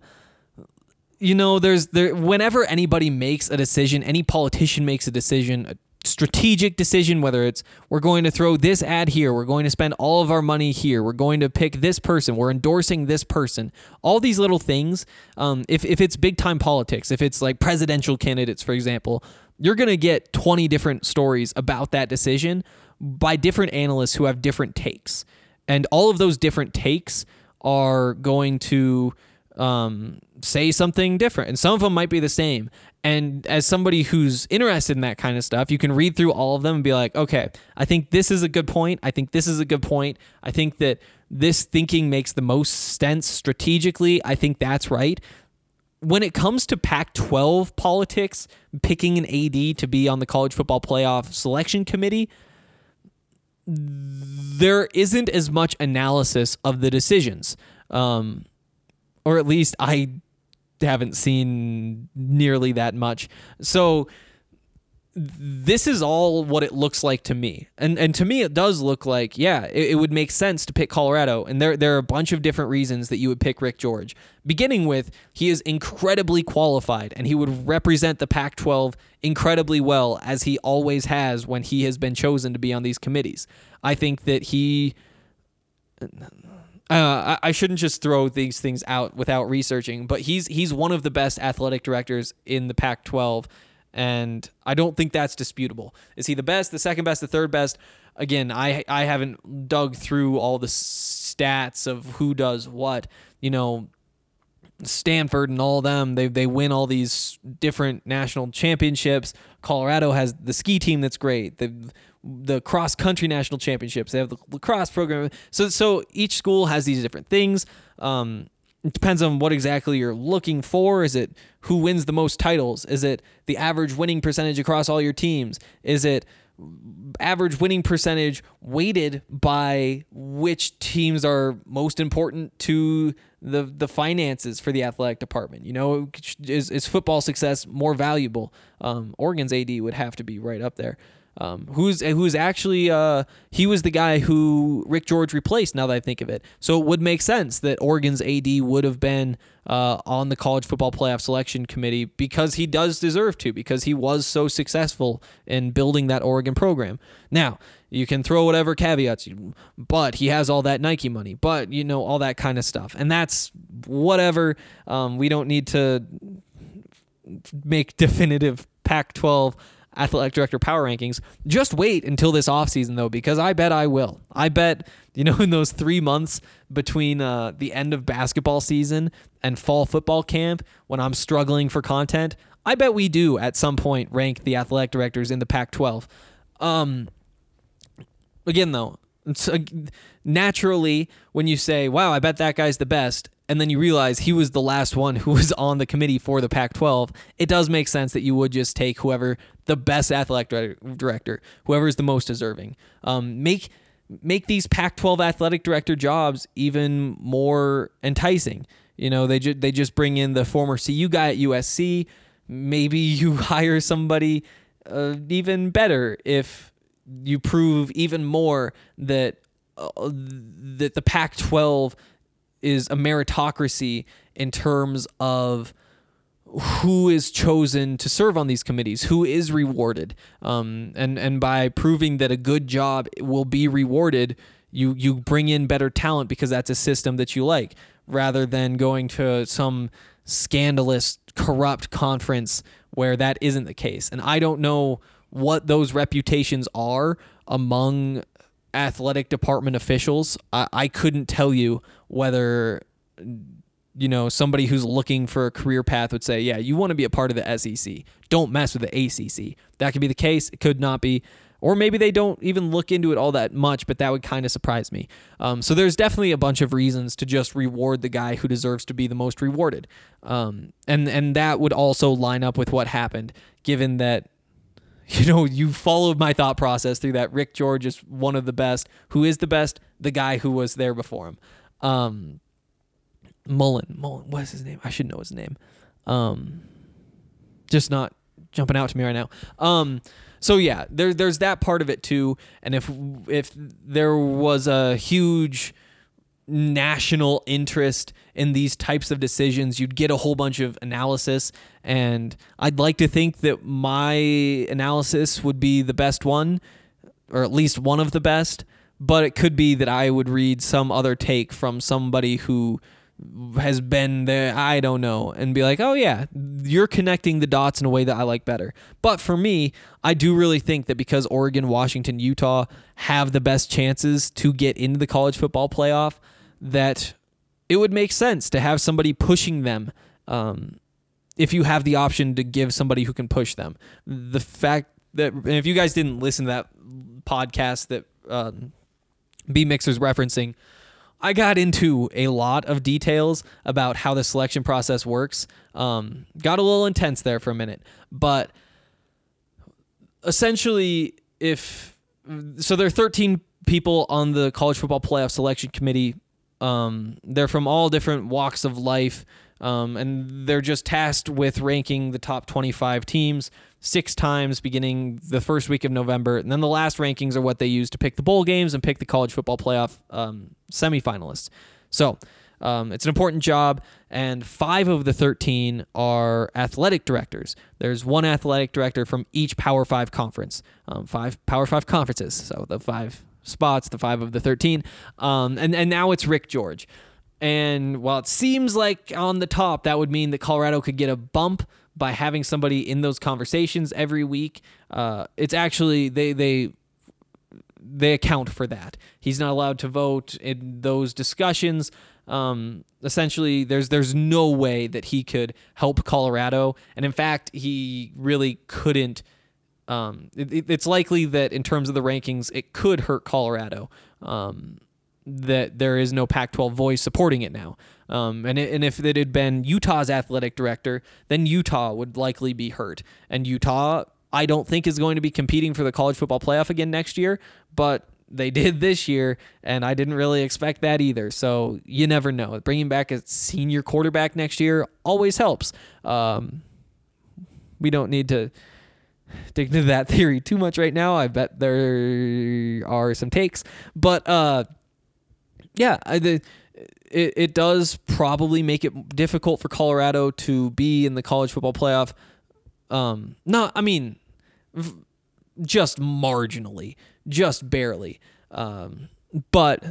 you know there's there whenever anybody makes a decision any politician makes a decision a strategic decision whether it's we're going to throw this ad here we're going to spend all of our money here we're going to pick this person we're endorsing this person all these little things um, if, if it's big time politics if it's like presidential candidates for example you're going to get 20 different stories about that decision by different analysts who have different takes. And all of those different takes are going to um, say something different, and some of them might be the same. And as somebody who's interested in that kind of stuff, you can read through all of them and be like, okay, I think this is a good point. I think this is a good point. I think that this thinking makes the most sense strategically. I think that's right. When it comes to Pac 12 politics, picking an AD to be on the college football playoff selection committee, there isn't as much analysis of the decisions. Um, or at least I haven't seen nearly that much. So this is all what it looks like to me. And and to me it does look like, yeah, it, it, would make sense to pick Colorado. And there there are a bunch of different reasons that you would pick Rick George. Beginning with he is incredibly qualified and he would represent the Pac-12 incredibly well as he always has when he has been chosen to be on these committees. I think that he uh, I, I shouldn't just throw these things out without researching, but he's he's one of the best athletic directors in the Pac-12, and I don't think that's disputable. Is he the best, the second best, the third best? Again, I I haven't dug through all the stats of who does what. You know, Stanford and all them, they they win all these different national championships. Colorado has the ski team that's great. The the cross country national championships. They have the lacrosse program. So so each school has these different things. Um, it depends on what exactly you're looking for. Is it who wins the most titles? Is it the average winning percentage across all your teams? Is it average winning percentage weighted by which teams are most important to the the finances for the athletic department. You know, is is football success more valuable? Um, Oregon's AD would have to be right up there um, who's who's actually uh, he was the guy who Rick George replaced. Now that I think of it, so it would make sense that Oregon's AD would have been uh, on the college football playoff selection committee because he does deserve to because he was so successful in building that Oregon program. Now you can throw whatever caveats, you, but he has all that Nike money, but you know all that kind of stuff, and that's whatever. Um, we don't need to make definitive Pac-12 athletic director power rankings. Just wait until this offseason, though, because I bet I will. I bet, you know, in those three months between uh, the end of basketball season and fall football camp, when I'm struggling for content, I bet we do at some point rank the athletic directors in the Pac 12. Um, again, though, uh, naturally, when you say, wow, I bet that guy's the best, and then you realize he was the last one who was on the committee for the Pac 12, it does make sense that you would just take whoever the best athletic director, whoever is the most deserving. Um, make make these Pac 12 athletic director jobs even more enticing. You know, they, ju- they just bring in the former CU guy at USC. Maybe you hire somebody uh, even better if you prove even more that uh, that the Pac 12 is a meritocracy in terms of who is chosen to serve on these committees, who is rewarded, um, and and by proving that a good job will be rewarded, you you bring in better talent because that's a system that you like, rather than going to some scandalous, corrupt conference where that isn't the case. And I don't know what those reputations are among athletic department officials. I, I couldn't tell you whether you know somebody who's looking for a career path would say, yeah, you want to be a part of the SEC. Don't mess with the ACC. That could be the case. It could not be. Or maybe they don't even look into it all that much, but that would kind of surprise me. Um, so there's definitely a bunch of reasons to just reward the guy who deserves to be the most rewarded. Um, and and that would also line up with what happened, given that you know, you followed my thought process through that. Rick George is one of the best. Who is the best? The guy who was there before him. Um, Mullen. Mullen. What is his name? I should know his name. Um, just not jumping out to me right now. Um, so yeah, there, there's that part of it too. And if if there was a huge national interest in these types of decisions, you'd get a whole bunch of analysis. And I'd like to think that my analysis would be the best one, or at least one of the best. But it could be that I would read some other take from somebody who has been there, I don't know, and be like, oh yeah, you're connecting the dots in a way that I like better. But for me, I do really think that because Oregon, Washington, Utah have the best chances to get into the college football playoff, that it would make sense to have somebody pushing them. Um, if you have the option to give somebody who can push them, the fact that if you guys didn't listen to that podcast that um, B Mixer's referencing, I got into a lot of details about how the selection process works. Um, got a little intense there for a minute, but essentially, if so, there are 13 people on the college football playoff selection committee. Um, they're from all different walks of life, um, and they're just tasked with ranking the top 25 teams six times beginning the first week of November. And then the last rankings are what they use to pick the bowl games and pick the college football playoff um, semifinalists. So um, it's an important job, and five of the 13 are athletic directors. There's one athletic director from each Power Five conference, um, five Power Five conferences. So the five spots, the five of the 13. Um, and, and now it's Rick George. And while it seems like on the top, that would mean that Colorado could get a bump by having somebody in those conversations every week. Uh, it's actually they they they account for that. He's not allowed to vote in those discussions. Um, essentially, there's there's no way that he could help Colorado, and in fact, he really couldn't. Um, it, it's likely that in terms of the rankings, it could hurt Colorado. Um, that there is no Pac-12 voice supporting it now. Um, and it, and if it had been Utah's athletic director, then Utah would likely be hurt. And Utah, I don't think is going to be competing for the college football playoff again next year, but they did this year, and I didn't really expect that either. So you never know. Bringing back a senior quarterback next year always helps. Um, we don't need to dig into that theory too much right now. I bet there are some takes, but uh, yeah, I, the, it, it does probably make it difficult for Colorado to be in the college football playoff. Um, not, I mean, just marginally, just barely. Um, but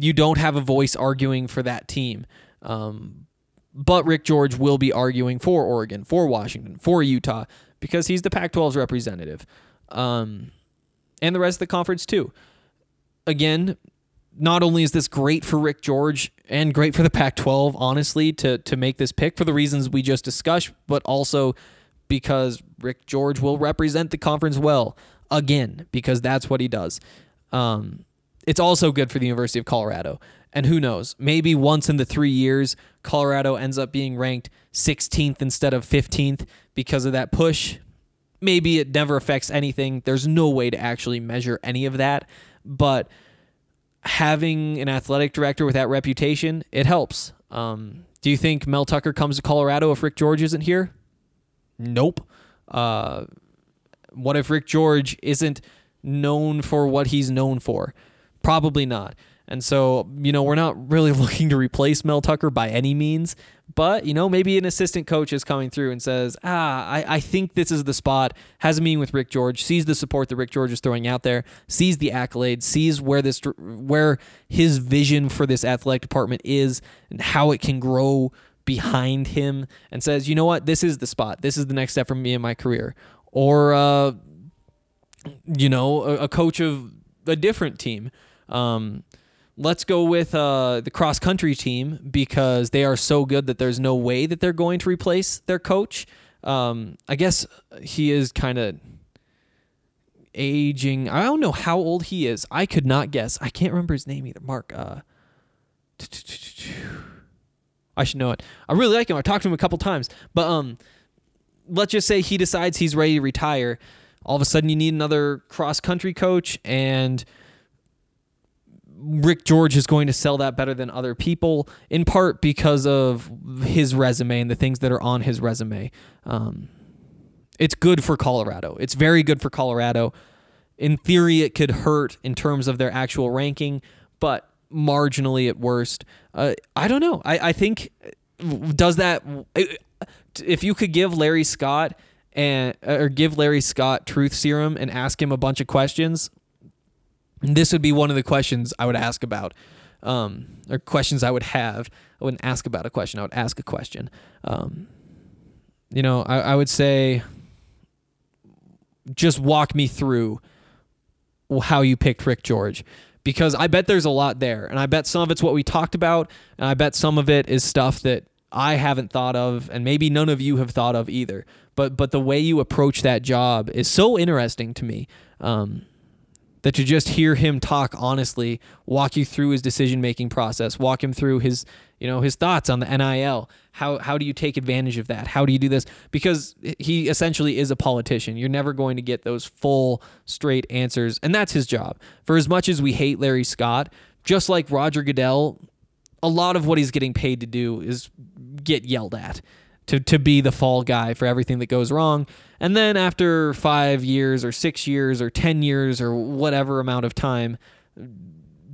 you don't have a voice arguing for that team. Um, but Rick George will be arguing for Oregon, for Washington, for Utah, because he's the Pac 12's representative. Um, and the rest of the conference, too. Again, not only is this great for Rick George and great for the Pac-12, honestly, to to make this pick for the reasons we just discussed, but also because Rick George will represent the conference well again because that's what he does. Um, it's also good for the University of Colorado, and who knows, maybe once in the three years, Colorado ends up being ranked 16th instead of 15th because of that push. Maybe it never affects anything. There's no way to actually measure any of that, but having an athletic director with that reputation, it helps. Um, do you think Mel Tucker comes to Colorado if Rick George isn't here? Nope. Uh, what if Rick George isn't known for what he's known for? Probably not. And so, you know, we're not really looking to replace Mel Tucker by any means, but, you know, maybe an assistant coach is coming through and says, ah, I, I think this is the spot, has a meeting with Rick George, sees the support that Rick George is throwing out there, sees the accolades, sees where this, where his vision for this athletic department is and how it can grow behind him and says, you know what, this is the spot. This is the next step for me in my career. Or, uh, you know, a, a coach of a different team. Um, let's go with uh, the cross country team because they are so good that there's no way that they're going to replace their coach. Um, I guess he is kind of aging. I don't know how old he is. I could not guess. I can't remember his name either. Mark. Uh, I should know it. I really like him. I talked to him a couple times, but um, let's just say he decides he's ready to retire. All of a sudden, you need another cross country coach, and Rick George is going to sell that better than other people, in part because of his resume and the things that are on his resume. Um, it's good for Colorado. It's very good for Colorado. In theory, it could hurt in terms of their actual ranking, but marginally at worst. Uh, I don't know. I, I think does that if you could give Larry Scott and or give Larry Scott truth serum and ask him a bunch of questions, this would be one of the questions I would ask about, um, or questions I would have. I wouldn't ask about a question. I would ask a question. Um, you know, I, I would say, just walk me through how you picked Rick George because I bet there's a lot there. And I bet some of it's what we talked about. And I bet some of it is stuff that I haven't thought of and maybe none of you have thought of either. But but the way you approach that job is so interesting to me. Um, that to just hear him talk honestly, walk you through his decision making process, walk him through his you know his thoughts on the NIL. How how do you take advantage of that? How do you do this? Because he essentially is a politician. You're never going to get those full straight answers, and that's his job. For as much as we hate Larry Scott, just like Roger Goodell, a lot of what he's getting paid to do is get yelled at to to be the fall guy for everything that goes wrong. And then after 5 years or 6 years or 10 years or whatever amount of time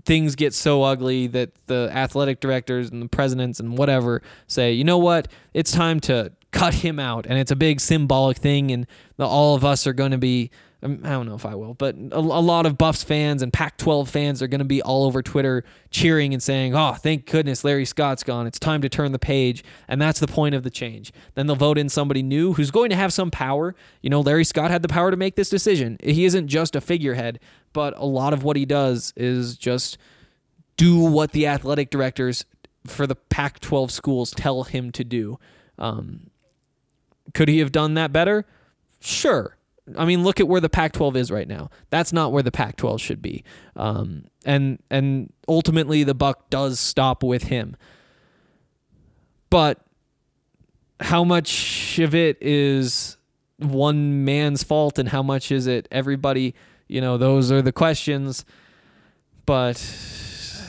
things get so ugly that the athletic directors and the presidents and whatever say, "You know what? It's time to cut him out." And it's a big symbolic thing and the, all of us are going to be I don't know if I will, but a, a lot of Buffs fans and Pac 12 fans are going to be all over Twitter cheering and saying, oh, thank goodness Larry Scott's gone. It's time to turn the page. And that's the point of the change. Then they'll vote in somebody new who's going to have some power. You know, Larry Scott had the power to make this decision. He isn't just a figurehead, but a lot of what he does is just do what the athletic directors for the Pac 12 schools tell him to do. Um, could he have done that better? Sure. I mean, look at where the Pac-12 is right now. That's not where the Pac-12 should be. Um, and and ultimately, the buck does stop with him. But how much of it is one man's fault, and how much is it everybody? You know, those are the questions. But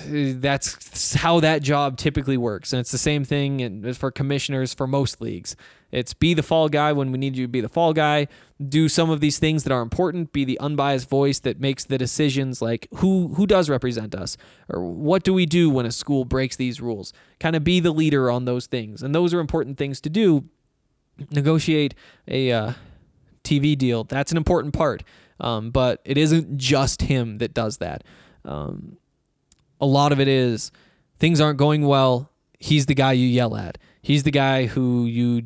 that's how that job typically works. And it's the same thing for commissioners for most leagues. It's be the fall guy when we need you to be the fall guy. Do some of these things that are important. Be the unbiased voice that makes the decisions like who who does represent us or what do we do when a school breaks these rules. Kind of be the leader on those things. And those are important things to do. Negotiate a uh, TV deal. That's an important part. Um, but it isn't just him that does that. Um, a lot of it is things aren't going well. He's the guy you yell at. He's the guy who you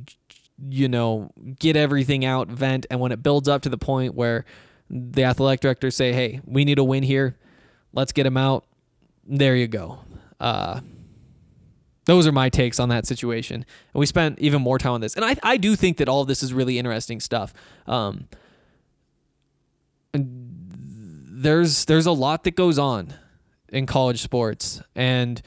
you know get everything out, vent, and when it builds up to the point where the athletic directors say, "Hey, we need a win here. Let's get him out." There you go. Uh, those are my takes on that situation. And we spent even more time on this. And I, I do think that all of this is really interesting stuff. Um, there's there's a lot that goes on in college sports and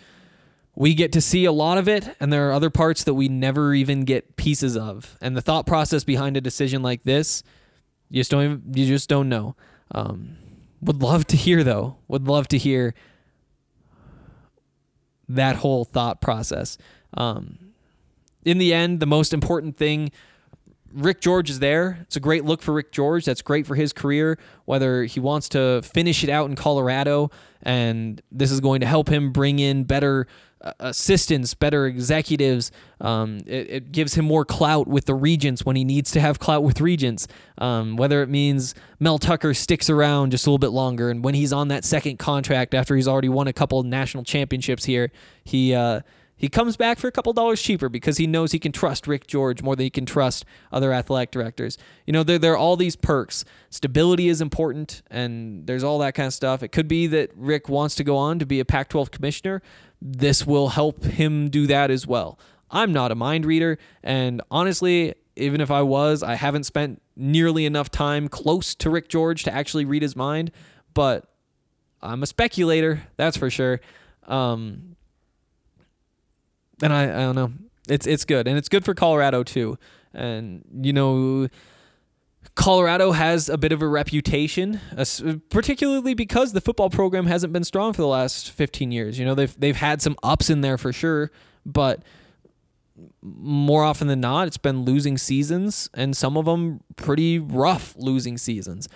we get to see a lot of it and there are other parts that we never even get pieces of and the thought process behind a decision like this you just don't even, you just don't know um, would love to hear though would love to hear that whole thought process um, in the end the most important thing Rick George is there. It's a great look for Rick George. That's great for his career, whether he wants to finish it out in Colorado and this is going to help him bring in better assistants, better executives. Um, it, it, gives him more clout with the regents when he needs to have clout with regents. Um, whether it means Mel Tucker sticks around just a little bit longer, and when he's on that second contract after he's already won a couple national championships here, he. Uh, he comes back for a couple dollars cheaper because he knows he can trust Rick George more than he can trust other athletic directors. You know, there, there are all these perks. Stability is important, and there's all that kind of stuff. It could be that Rick wants to go on to be a Pac 12 commissioner. This will help him do that as well. I'm not a mind reader, and honestly, Even if I was, I haven't spent nearly enough time close to Rick George to actually read his mind. But I'm a speculator, that's for sure. Um, and I, I don't know. It's it's good, and it's good for Colorado too. And you know, Colorado has a bit of a reputation, particularly because the football program hasn't been strong for the last 15 years. You know, they've they've had some ups in there for sure, but more often than not, it's been losing seasons, and some of them pretty rough losing seasons.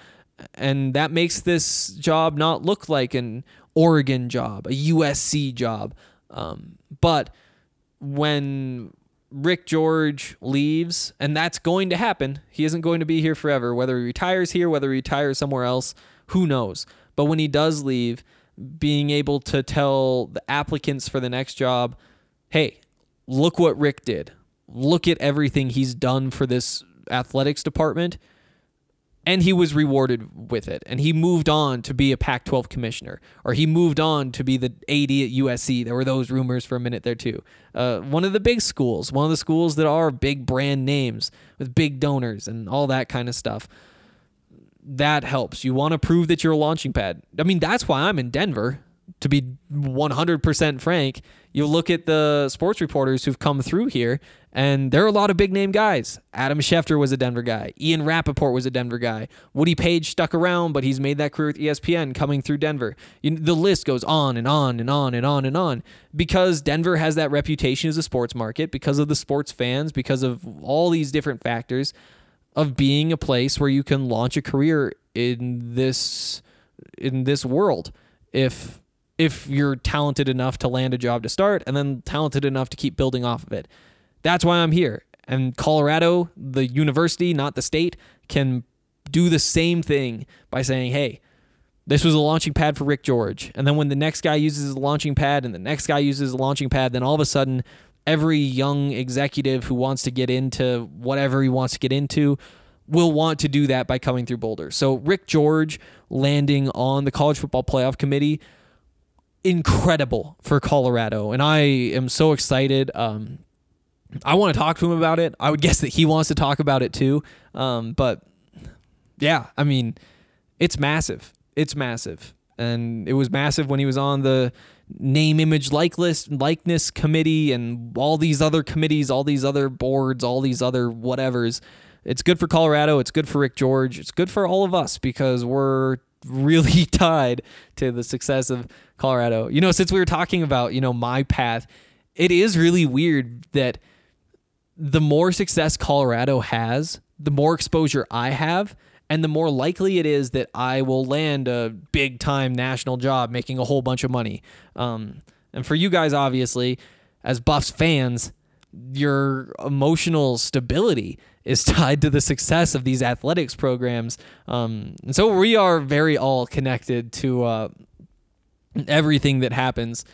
And that makes this job not look like an Oregon job, a USC job. Um, but when Rick George leaves, and that's going to happen, he isn't going to be here forever. Whether he retires here, whether he retires somewhere else, who knows? But when he does leave, being able to tell the applicants for the next job, hey, look what Rick did. Look at everything he's done for this athletics department. And he was rewarded with it. And he moved on to be a Pac 12 commissioner, or he moved on to be the AD at USC. There were those rumors for a minute there, too. Uh, one of the big schools, one of the schools that are big brand names with big donors and all that kind of stuff. That helps. You want to prove that you're a launching pad. I mean, that's why I'm in Denver to be 100% frank, you look at the sports reporters who've come through here, and there are a lot of big name guys. Adam Schefter was a Denver guy. Ian Rapoport was a Denver guy. Woody Paige stuck around, but he's made that career with ESPN coming through Denver. You, the list goes on and on and on and on and on because Denver has that reputation as a sports market, because of the sports fans, because of all these different factors of being a place where you can launch a career in this in this world if if you're talented enough to land a job to start and then talented enough to keep building off of it. That's why I'm here. And Colorado, the university, not the state, can do the same thing by saying, hey, this was a launching pad for Rick George. And then when the next guy uses the launching pad and the next guy uses the launching pad, then all of a sudden, every young executive who wants to get into whatever he wants to get into will want to do that by coming through Boulder. So Rick George landing on the college football playoff committee incredible for Colorado, and I am so excited. Um, I want to talk to him about it. I would guess that he wants to talk about it too. Um, but yeah, I mean, it's massive. It's massive, and it was massive when he was on the name, image, like list, likeness committee, and all these other committees, all these other boards, all these other whatevers. It's good for Colorado. It's good for Rick George. It's good for all of us because we're really tied to the success of Colorado. You know, since we were talking about, you know, my path, it is really weird that the more success Colorado has, the more exposure I have, and the more likely it is that I will land a big time national job making a whole bunch of money. Um, and for you guys, obviously, as Buffs fans, your emotional stability is tied to the success of these athletics programs. Um, and so we are very all connected to uh, everything that happens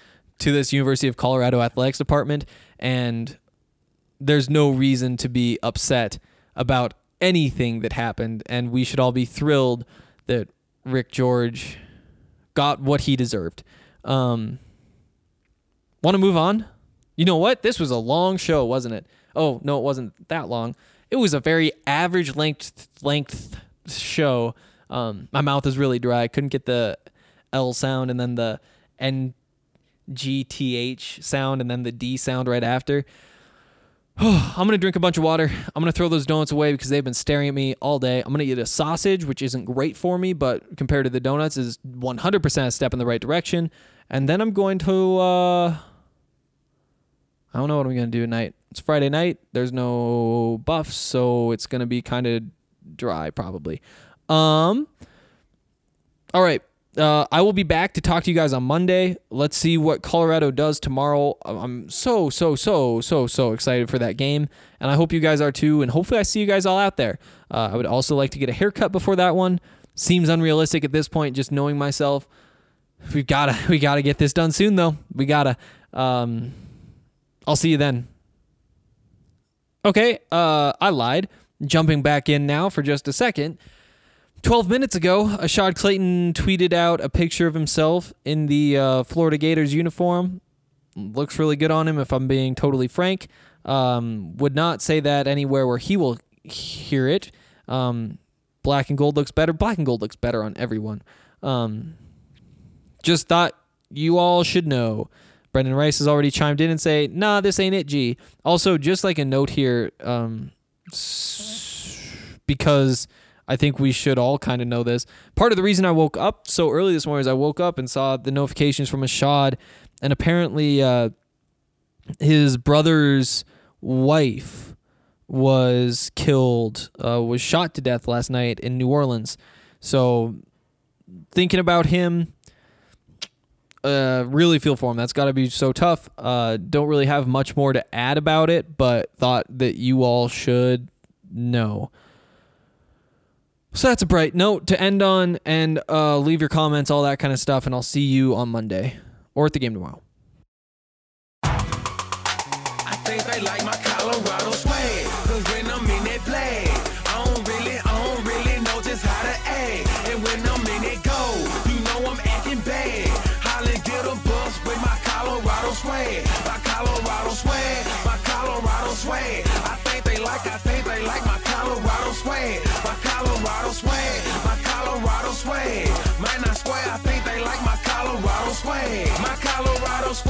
to this University of Colorado athletics department. And there's no reason to be upset about anything that happened. And we should all be thrilled that Rick George got what he deserved. Um, Want to move on? You know what? This was a long show, wasn't it? Oh, no, it wasn't that long. It was a very average length length show. Um, my mouth is really dry. I couldn't get the L sound and then the N G T H sound and then the D sound right after. I'm gonna drink a bunch of water. I'm gonna throw those donuts away because they've been staring at me all day. I'm gonna eat a sausage, which isn't great for me, but compared to the donuts, is 100% a step in the right direction. And then I'm going to. Uh, I don't know what I'm gonna do tonight. It's Friday night. There's no buffs, so it's gonna be kind of dry probably. Um. All right. Uh, I will be back to talk to you guys on Monday. Let's see what Colorado does tomorrow. I'm so, so, so, so, so excited for that game. And I hope you guys are too. And hopefully, I see you guys all out there. Uh, I would also like to get a haircut before that one. Seems unrealistic at this point, just knowing myself. We gotta, we gotta get this done soon, though. We gotta. Um, I'll see you then. Okay, uh, I lied. Jumping back in now for just a second. 12 minutes ago, Ashaad Clayton tweeted out a picture of himself in the uh, Florida Gators uniform. Looks really good on him, if I'm being totally frank. Um, would not say that anywhere where he will hear it. Um, black and gold looks better. Black and gold looks better on everyone. Um, just thought you all should know. Brendan Rice has already chimed in and say, "Nah, this ain't it." G. Also, just like a note here, um, s- because I think we should all kind of know this. Part of the reason I woke up so early this morning is I woke up and saw the notifications from Ashaad, and apparently, uh, his brother's wife was killed, uh, was shot to death last night in New Orleans. So, thinking about him, uh, really feel for him. That's got to be so tough. Uh, don't really have much more to add about it, but thought that you all should know. So that's a bright note to end on, and uh, leave your comments, all that kind of stuff, and I'll see you on Monday or at the game tomorrow. I think they like my Colorado swag. Swag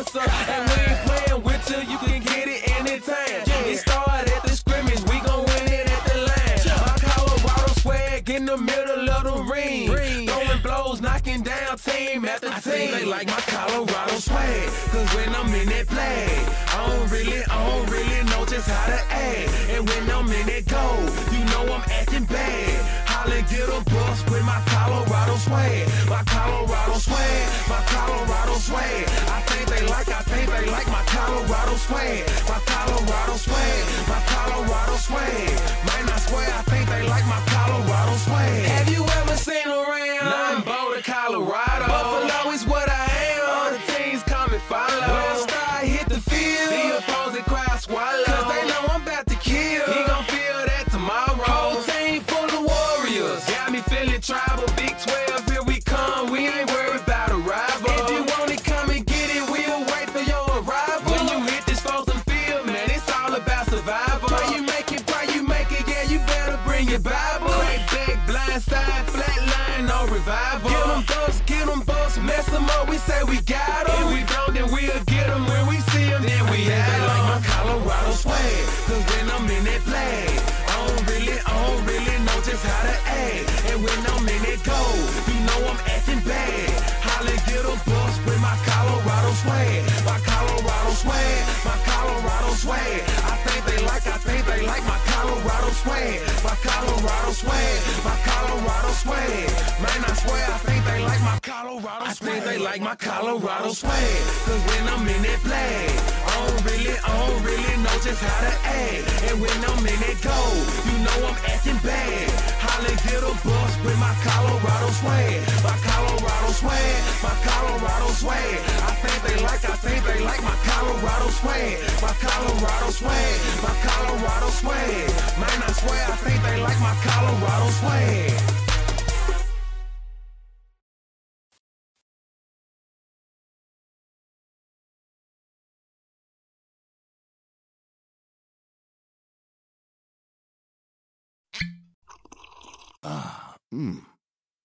And we ain't playing with you, you can get it anytime. It started at the scrimmage, we gon' win it at the line. My Colorado swag in the middle of the ring. Throwing blows, knocking down team after team. They like my Colorado swag, cause when I'm in that play, I don't really, I don't really know just how to act. And when I'm in that gold, you know I'm acting bad. Holly get a bus with my Colorado swag, my Colorado swag, my Colorado swag. I think they like, I think they like my Colorado swag, my Colorado swag, my Colorado swag. Man, I swear, I think they like my Colorado swag. Tribal. Big 12, here we come. We ain't worried about a rival. If you want it, come and get it. We'll wait for your arrival. When you hit this frozen field, man, it's all about survival. Why you make it, why you make it. Yeah, you better bring your Bible. Crack back, blind side, flat line, no revival. Get them busts, get them busts, mess them up. We say we got them. I'm in that gold, you know I'm acting bad. Holly get a bus with my Colorado swag. My Colorado swag, my Colorado swag. I think they like, I think they like my Colorado swag. My Colorado swag, my Colorado swag. Man, I swear I think they like my Colorado swag. I think they like my Colorado swag. Cause when I'm in that flag, I don't really, I don't really know just how to act. And when I'm in that gold, you know I'm acting bad. A bus with my Colorado swag. My Colorado swag, my Colorado swag. I think they like, I think they like my Colorado swag. My Colorado swag, my Colorado swag. Man, I swear I think they like my Colorado swag.